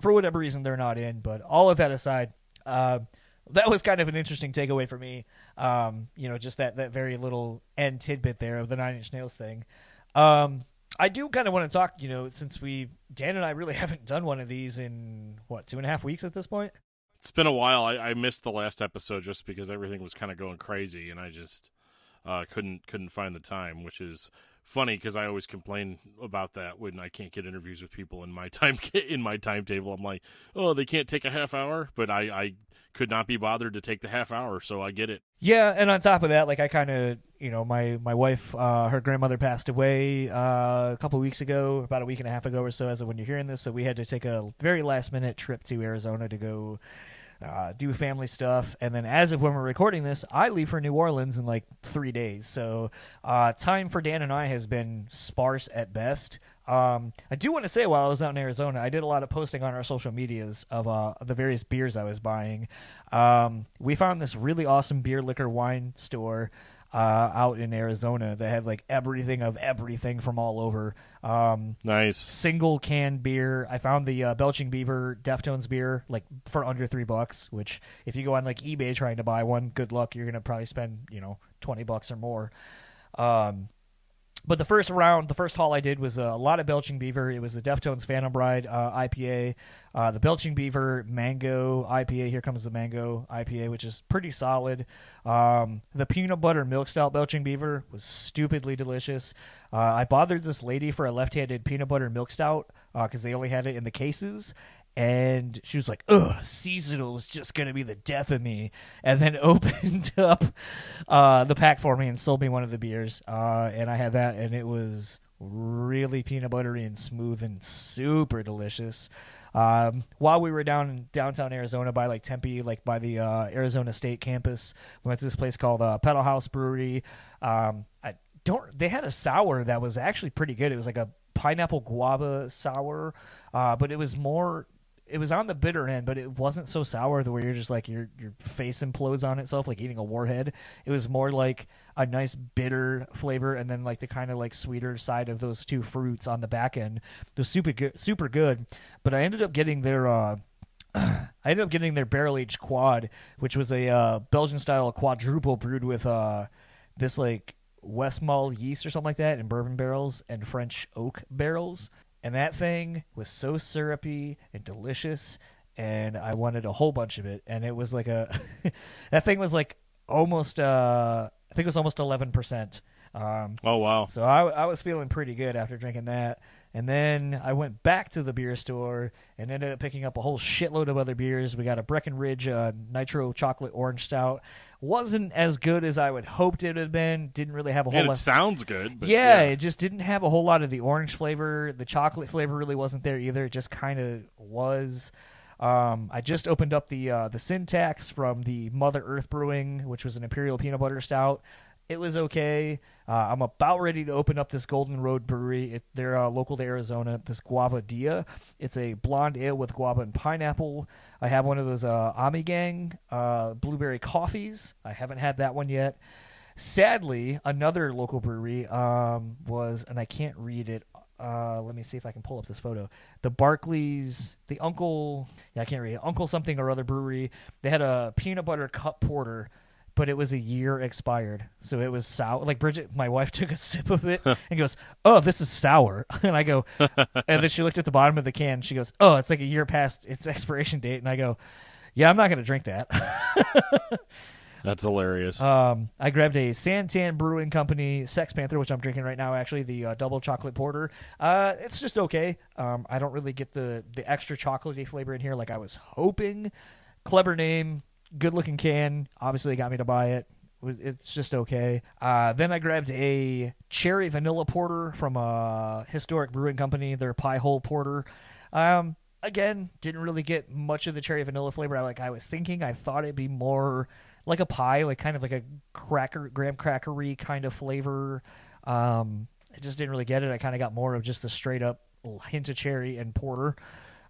for whatever reason, they're not in. But all of that aside, uh, that was kind of an interesting takeaway for me. Um, you know, just that that very little end tidbit there of the Nine Inch Nails thing. Um, I do kind of want to talk. You know, since we Dan and I really haven't done one of these in what two and a half weeks at this point. It's been a while. I, I missed the last episode just because everything was kind of going crazy, and I just uh, couldn't couldn't find the time, which is funny because I always complain about that when I can't get interviews with people in my time in my timetable. I'm like, oh, they can't take a half hour, but I, I could not be bothered to take the half hour, so I get it. Yeah, and on top of that, like I kind of, you know, my my wife, uh, her grandmother passed away uh, a couple weeks ago, about a week and a half ago or so, as of when you're hearing this. So we had to take a very last minute trip to Arizona to go uh, do family stuff, and then as of when we're recording this, I leave for New Orleans in like three days. So uh, time for Dan and I has been sparse at best. Um, I do want to say while I was out in Arizona, I did a lot of posting on our social medias of uh, the various beers I was buying. Um, we found this really awesome beer, liquor, wine store uh, out in Arizona that had like everything of everything from all over. Um, Nice. single can beer. I found the uh, Belching Beaver Deftones beer like for under three bucks. Which, if you go on like eBay trying to buy one, good luck. You're gonna probably spend you know twenty bucks or more. Um, but the first round, the first haul I did was a lot of Belching Beaver. It was the Deftones Phantom Bride uh, IPA, uh, the Belching Beaver Mango IPA. Here comes the Mango IPA, which is pretty solid. Um, the Peanut Butter Milk Stout Belching Beaver was stupidly delicious. Uh, I bothered this lady for a left-handed Peanut Butter Milk Stout because they only had it in the cases, and she was like, "Ugh, seasonal is just gonna be the death of me," and then opened up uh, the pack for me and sold me one of the beers, uh, and I had that, and it was really peanut buttery and smooth and super delicious. Um, while we were down in downtown Arizona by like Tempe, like by the uh, Arizona State campus, we went to this place called uh, Pedal Haus Brewery. Um, I don't. They had a sour that was actually pretty good. It was like a pineapple guava sour, uh, but it was more. It was on the bitter end, but it wasn't so sour the way you're just like your your face implodes on itself like eating a warhead. It was more like a nice bitter flavor, and then like the kind of like sweeter side of those two fruits on the back end. It was super good, super good. But I ended up getting their. Uh, I ended up getting their barrel aged quad, which was a uh, Belgian style quadruple brewed with uh, this like Westmalle yeast or something like that in bourbon barrels and French oak barrels. And that thing was so syrupy and delicious, and I wanted a whole bunch of it. And it was like a that thing was like almost uh, I think it was almost eleven percent. Um, Oh wow. so I, I was feeling pretty good after drinking that. And then I went back to the beer store and ended up picking up a whole shitload of other beers. We got a Breckenridge uh, Nitro Chocolate Orange Stout. Wasn't as good as I would hoped it would have been. Didn't really have a whole And lot. it sounds good. But yeah, it just didn't have a whole lot of the orange flavor. The chocolate flavor really wasn't there either. It just kind of was. Um, I just opened up the uh, the Sin Tax from the Mother Earth Brewing, which was an imperial peanut butter stout. It was okay. Uh, I'm about ready to open up this Golden Road Brewery. It, they're uh, local to Arizona. This Guava Dia. It's a blonde ale with guava and pineapple. I have one of those uh, Amigang uh, blueberry coffees. I haven't had that one yet. Sadly, another local brewery um, was, and I can't read it. Uh, let me see if I can pull up this photo. The Barclays, the Uncle, yeah, I can't read it. Uncle something or other brewery. They had a peanut butter cup porter but it was a year expired. So it was sour. Like Bridget, my wife took a sip of it and goes, "Oh, this is sour." And I go, and then she looked at the bottom of the can. She goes, "Oh, it's like a year past its expiration date." And I go, "Yeah, I'm not going to drink that." That's hilarious. Um, I grabbed a Santan Brewing Company Sex Panther, which I'm drinking right now. Actually, the uh, double chocolate porter. Uh, it's just okay. Um, I don't really get the the extra chocolatey flavor in here like I was hoping. Clever name, good looking can. Obviously, got me to buy it. It's just okay. Uh, then I grabbed a cherry vanilla porter from a historic brewing company. Their pie hole porter. Um, again, didn't really get much of the cherry vanilla flavor. I like I was thinking. I thought it'd be more like a pie, like kind of like a cracker, graham crackery kind of flavor. Um, I just didn't really get it. I kind of got more of just a straight up hint of cherry and porter.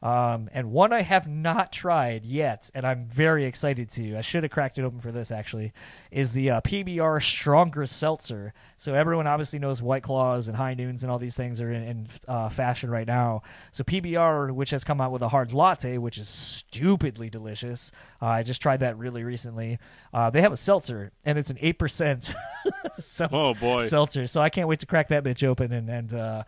Um, and one I have not tried yet, and I'm very excited to. I should have cracked it open for this actually. Is the uh, PBR Stronger Seltzer? So everyone obviously knows White Claws and High Noons and all these things are in, in uh, fashion right now. So PBR, which has come out with a hard latte, which is stupidly delicious. Uh, I just tried that really recently. Uh, they have a seltzer, and it's an eight percent. Oh, boy. seltzer! So I can't wait to crack that bitch open and and uh,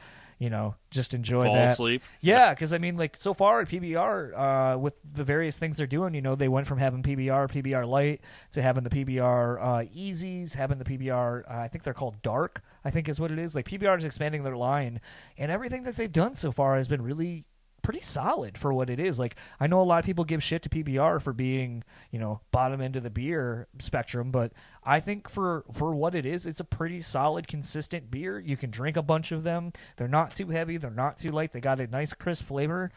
you know just enjoy Fall that. asleep. Yeah, because I mean, like so far at PBR, uh, with the various things they're doing, you know, they went from having PBR, PBR Light to having the PBR uh, Easies, having the PBR. Uh, I think they're called Dark. I think is what it is. Like PBR is expanding their line, and everything that they've done so far has been really pretty solid for what it is. Like I know a lot of people give shit to PBR for being, you know, bottom end of the beer spectrum, but I think for for what it is, it's a pretty solid, consistent beer. You can drink a bunch of them. They're not too heavy. They're not too light. They got a nice crisp flavor.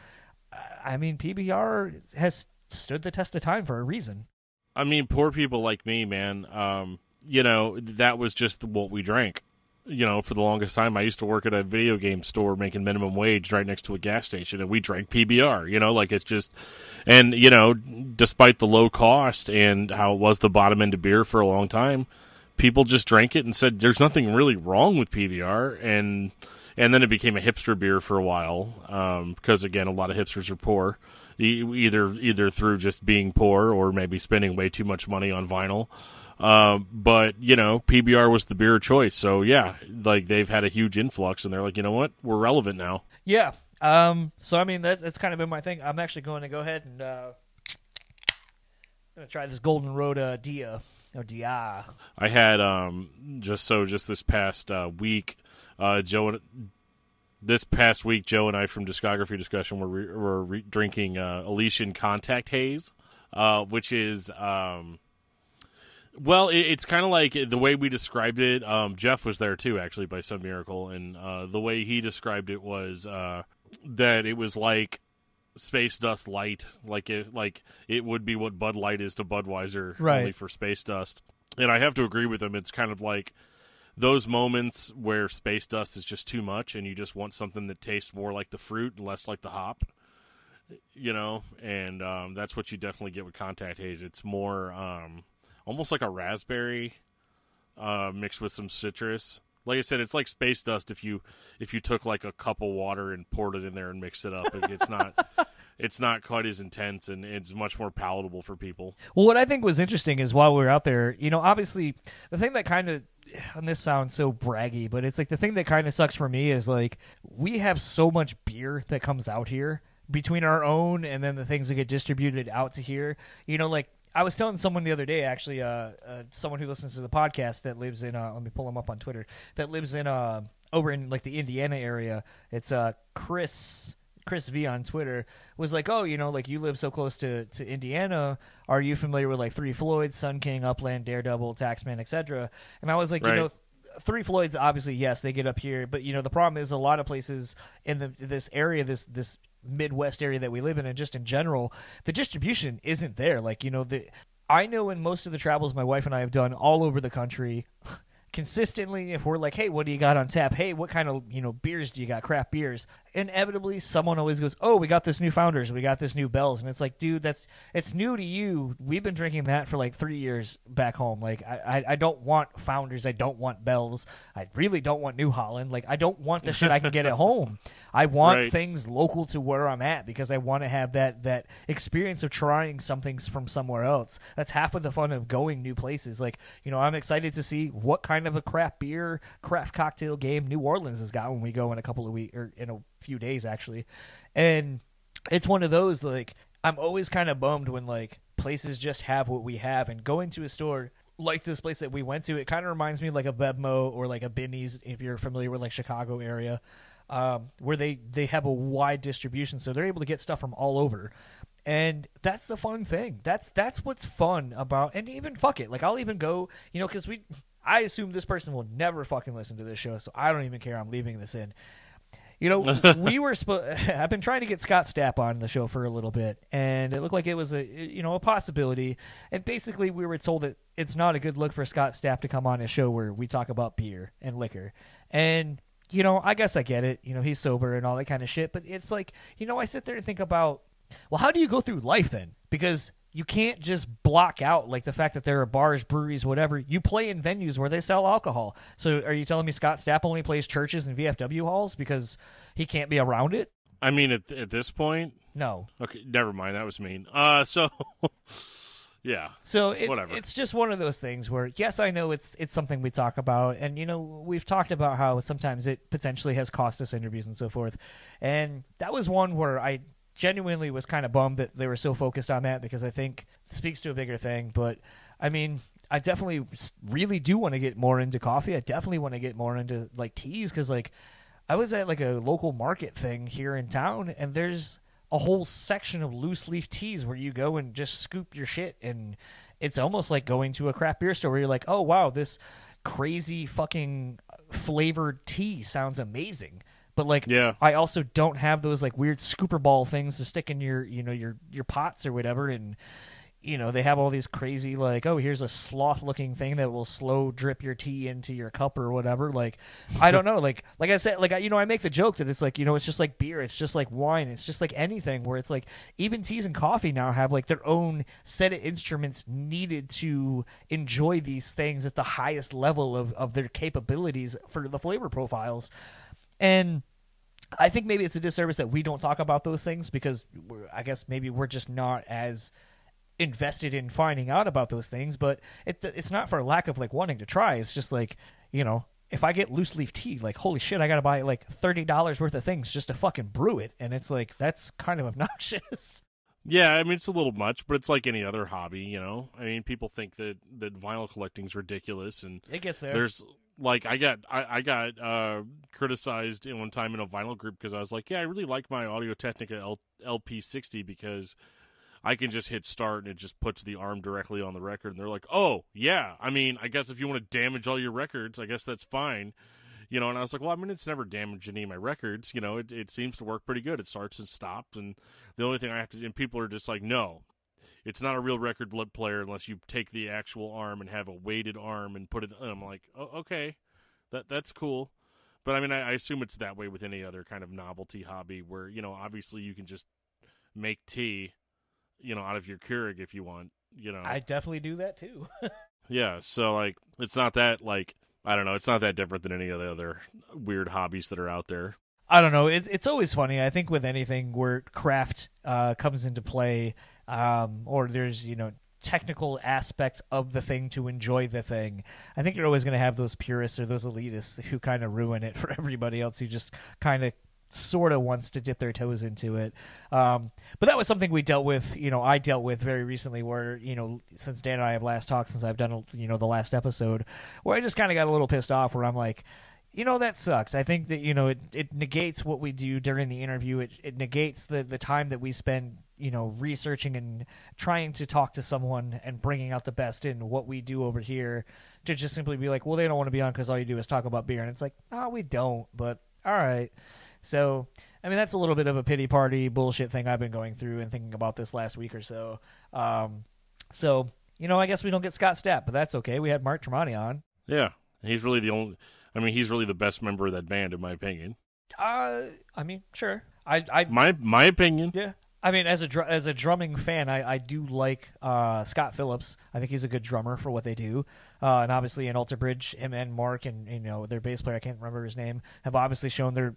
I mean, PBR has stood the test of time for a reason. I mean, poor people like me, man. Um, you know, that was just what we drank. You know, for the longest time, I used to work at a video game store making minimum wage right next to a gas station, and we drank PBR. You know, like it's just, and you know, despite the low cost and how it was the bottom end of beer for a long time, people just drank it and said there's nothing really wrong with PBR, and and then it became a hipster beer for a while um, because again, a lot of hipsters are poor, either either through just being poor or maybe spending way too much money on vinyl. Um, but you know, PBR was the beer of choice. So yeah, like they've had a huge influx, and they're like, you know what, we're relevant now. Yeah. Um. So I mean, that, that's kind of been my thing. I'm actually going to go ahead and uh, I'm gonna try this Golden Road uh, Dia or Dia. I had um just so just this past uh, week, uh, Joe and this past week, Joe and I from Discography Discussion were re- were re- drinking uh, Elysian Contact Haze, uh, which is um. Well, it, it's kind of like the way we described it. Um, Jeff was there too, actually, by some miracle, and uh, the way he described it was uh, that it was like space dust light, like it like it would be what Bud Light is to Budweiser, Right. only for space dust. And I have to agree with him. It's kind of like those moments where space dust is just too much, and you just want something that tastes more like the fruit and less like the hop. You know, and um, that's what you definitely get with Contact Haze. It's more um, almost like a raspberry uh, mixed with some citrus. Like I said, it's like space dust if you if you took like a cup of water and poured it in there and mixed it up. It's not it's not quite as intense and it's much more palatable for people. Well, what I think was interesting is while we were out there, you know, obviously the thing that kind of, and this sounds so braggy, but it's like the thing that kind of sucks for me is like we have so much beer that comes out here between our own and then the things that get distributed out to here. You know, like I was telling someone the other day, actually, uh, uh someone who listens to the podcast that lives in, uh, let me pull him up on Twitter, that lives in, uh, over in like the Indiana area. It's uh Chris. Chris V on Twitter was like, "Oh, you know, like you live so close to, to Indiana. Are you familiar with like Three Floyds, Sun King, Upland, Daredevil, Taxman, etc.?" And I was like, Right. you know, Three Floyds, obviously, yes, they get up here, but you know, the problem is a lot of places in the this area, this this Midwest area that we live in, and just in general, the distribution isn't there. Like, you know, the I know in most of the travels my wife and I have done all over the country. Consistently, if we're like, "Hey, what do you got on tap? Hey, what kind of you know beers do you got? Craft beers." Inevitably someone always goes, "Oh, we got this new Founders, we got this new Bells," and it's like, dude, that's it's new to you. We've been drinking that for like three years back home. Like, I I, I don't want Founders, I don't want Bells, I really don't want New Holland. Like, I don't want the shit I can get at home. I want Right. things local to where I'm at because I want to have that that experience of trying something from somewhere else. That's half of the fun of going new places. Like, you know, I'm excited to see what kind of a craft beer, craft cocktail game New Orleans has got when we go in a couple of weeks or in a few days actually. And it's one of those like I'm always kind of bummed when like places just have what we have and going to a store like this place that we went to, it kind of reminds me like a Bevmo or like a Binny's if you're familiar with like Chicago area, um, where they they have a wide distribution, so they're able to get stuff from all over, and that's the fun thing. That's that's what's fun about, and even fuck it, like I'll even go, you know, because we, I assume this person will never fucking listen to this show, so I don't even care. I'm leaving this in. You know, we were supposed. I've been trying to get Scott Stapp on the show for a little bit, and it looked like it was a you know a possibility. And basically, we were told that it's not a good look for Scott Stapp to come on a show where we talk about beer and liquor. And you know, I guess I get it. You know, he's sober and all that kind of shit. But it's like, you know, I sit there and think about, well, how do you go through life then? Because you can't just block out like the fact that there are bars, breweries, whatever. You play in venues where they sell alcohol. So are you telling me Scott Stapp only plays churches and VFW halls because he can't be around it? I mean, at, at this point, No. okay, never mind. That was mean. Uh, so yeah, So it, Whatever. it's just one of those things where yes, I know it's it's something we talk about, and you know we've talked about how sometimes it potentially has cost us interviews and so forth, and that was one where I genuinely was kind of bummed that they were so focused on that because I think it speaks to a bigger thing. But I mean, I definitely really do want to get more into coffee. I definitely want to get more into like teas because like I was at like a local market thing here in town, and there's a whole section of loose leaf teas where you go and just scoop your shit, and it's almost like going to a craft beer store where you're like, oh wow, this crazy fucking uh, flavored tea sounds amazing. But like, Yeah. I also don't have those like weird scooper ball things to stick in your, you know, your your pots or whatever, and you know they have all these crazy like oh here's a sloth looking thing that will slow drip your tea into your cup or whatever like i don't know like like i said like I, you know i make the joke that it's like you know it's just like beer it's just like wine it's just like anything where it's like even teas and coffee now have like their own set of instruments needed to enjoy these things at the highest level of, of their capabilities for the flavor profiles and I think maybe it's a disservice that we don't talk about those things because I guess maybe we're just not as invested in finding out about those things. But it, it's not for lack of like wanting to try. It's just like you know, if I get loose leaf tea, like holy shit, I got to buy like thirty dollars worth of things just to fucking brew it, and it's like that's kind of obnoxious. yeah. I mean, it's a little much, but it's like any other hobby, you know. I mean, people think that that vinyl collecting's ridiculous, and It gets there. there's like I got I, I got uh criticized in one time in a vinyl group because I was like, yeah, I really like my Audio Technica L- LP60 because I can just hit start and it just puts the arm directly on the record. And they're like, oh yeah, I mean, I guess if you want to damage all your records, I guess that's fine. You know, and I was like, well, I mean, it's never damaged any of my records. You know, it, it seems to work pretty good. It starts and stops, and the only thing I have to, and people are just like, no, it's not a real record lip player unless you take the actual arm and have a weighted arm and put it. And I'm like, oh, okay, that that's cool. But I mean, I, I assume it's that way with any other kind of novelty hobby, where you know, obviously, you can just make tea, you know, out of your Keurig if you want. You know, I definitely do that too. yeah. So like, it's not that like I don't know, it's not that different than any of the other weird hobbies that are out there. I don't know. It's it's always funny. I think with anything where craft uh, comes into play, um, or there's you know technical aspects of the thing to enjoy the thing. I think you're always going to have those purists or those elitists who kind of ruin it for everybody else who just kind of sort of wants to dip their toes into it. Um, but that was something we dealt with. You know, I dealt with very recently, where you know, since Dan and I have last talked, since I've done you know the last episode, where I just kind of got a little pissed off, where I'm like you know that sucks. I think that you know it, it negates what we do during the interview. It it negates the the time that we spend you know researching and trying to talk to someone and bringing out the best in what we do over here to just simply be like, well, they don't want to be on because all you do is talk about beer, and it's like, oh, we don't. But all right. So I mean that's a little bit of a pity party bullshit thing I've been going through and thinking about this last week or so. Um, so you know I guess we don't get Scott Stapp, but that's okay. We had Mark Tremonti on. Yeah, he's really the only. I mean, he's really the best member of that band, in my opinion. Uh, I mean, sure. I, I, My my opinion. yeah. I mean, as a dr- as a drumming fan, I, I do like uh, Scott Phillips. I think he's a good drummer for what they do. Uh, and obviously, in Alter Bridge, him and Mark and you know their bass player, I can't remember his name, have obviously shown they're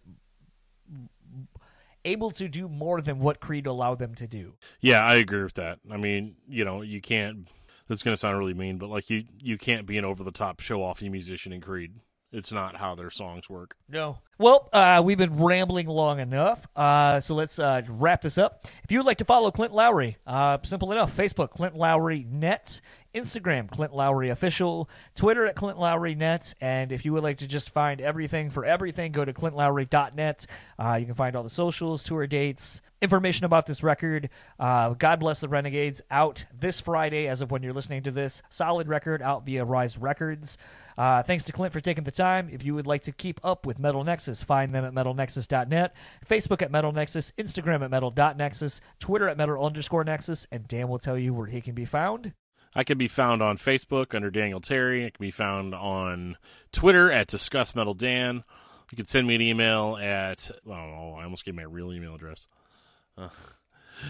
able to do more than what Creed allowed them to do. Yeah, I agree with that. I mean, you know, you can't. This is going to sound really mean, but like you, you can't be an over the top show offy musician in Creed. It's not how their songs work. No. Well, uh, we've been rambling long enough, uh, so let's uh, wrap this up. If you would like to follow Clint Lowery, uh, simple enough: Facebook, Clint Lowery Net, Instagram, Clint Lowery Official, Twitter at Clint Lowery Net, and if you would like to just find everything for everything, go to ClintLowery.net. Uh, you can find all the socials, tour dates, information about this record. Uh, God bless the Renegades out this Friday, as of when you're listening to this. Solid record out via Rise Records. Thanks to Clint for taking the time. If you would like to keep up with Metal Nexus, find them at MetalNexus.net, Facebook at Metal Nexus, Instagram at Metal.Nexus, Twitter at Metal underscore Nexus, and Dan will tell you where he can be found. I can be found on Facebook under Daniel Terry. I can be found on Twitter at Discuss Metal Dan. You can send me an email at oh, I almost gave my real email address. Uh,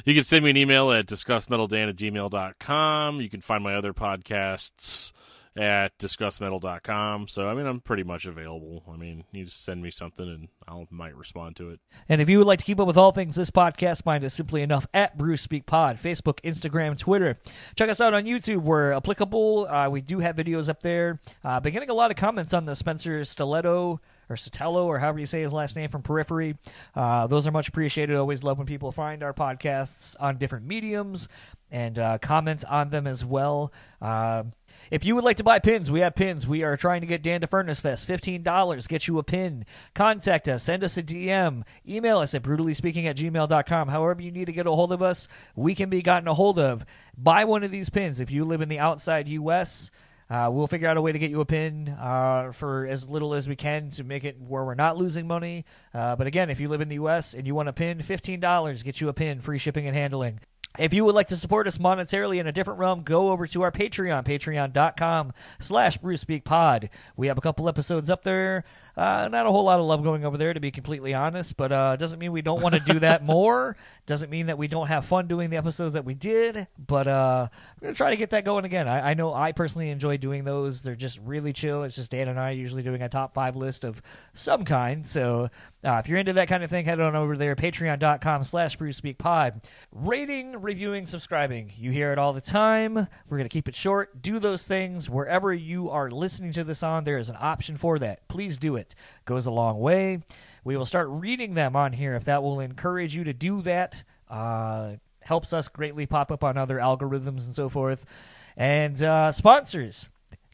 you can send me an email at discussmetaldan at gmail.com. You can find my other podcasts at discussmetal.com. So, I mean, I'm pretty much available. I mean, you just send me something and I might respond to it. And if you would like to keep up with all things this podcast, find us simply enough at Bruce Speak Pod, Facebook, Instagram, Twitter. Check us out on YouTube where applicable. Uh, we do have videos up there. Uh, been getting a lot of comments on the Spencer Stiletto or Sotelo, or however you say his last name from Periphery. Uh, those are much appreciated. Always love when people find our podcasts on different mediums and uh, comment on them as well. Uh, if you would like to buy pins, we have pins. We are trying to get Dan to Furnace Fest. $15. Get you a pin. Contact us. Send us a DM. Email us at brutallyspeaking at gmail.com. However you need to get a hold of us, we can be gotten a hold of. Buy one of these pins. If you live in the outside U.S., uh, we'll figure out a way to get you a pin uh, for as little as we can to make it where we're not losing money. Uh, but again, if you live in the U.S. and you want a pin, $15, get you a pin, free shipping and handling. If you would like to support us monetarily in a different realm, go over to our Patreon, patreon.com slash BruceSpeakPod. We have a couple episodes up there. Uh, not a whole lot of love going over there, to be completely honest, but uh, doesn't mean we don't want to do that more. Doesn't mean that we don't have fun doing the episodes that we did, but uh, I'm going to try to get that going again. I, I know I personally enjoy doing those. They're just really chill. It's just Dan and I usually doing a top five list of some kind. So uh, if you're into that kind of thing, head on over there, patreon.com slash BruceSpeakPod. Rating, reviewing, subscribing. You hear it all the time. We're going to keep it short. Do those things. Wherever you are listening to this on, there is an option for that. Please do it. Goes a long way. We will start reading them on here if that will encourage you to do that. Uh, helps us greatly pop up on other algorithms and so forth. And uh, sponsors.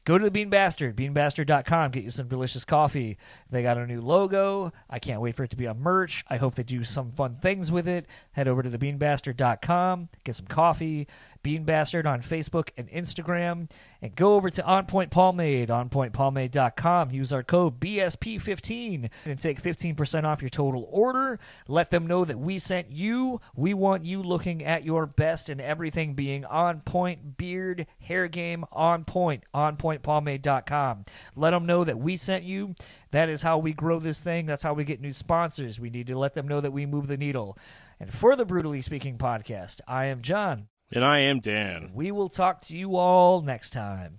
Go to the Bean Bastard, beanbastard.com. Get you some delicious coffee. They got a new logo. I can't wait for it to be on merch. I hope they do some fun things with it. Head over to the thebeanbastard.com, get some coffee. Bean Bastard on Facebook and Instagram. And go over to On Point Pomade, onpointpomade.com. Use our code BSP15 and take 15% off your total order. Let them know that we sent you. We want you looking at your best and everything being on point, beard, hair game, on point, onpointpomade.com. Let them know that we sent you. That is how we grow this thing. That's how we get new sponsors. We need to let them know that we move the needle. And for the Brutally Speaking podcast, I am John. And I am Dan. We will talk to you all next time.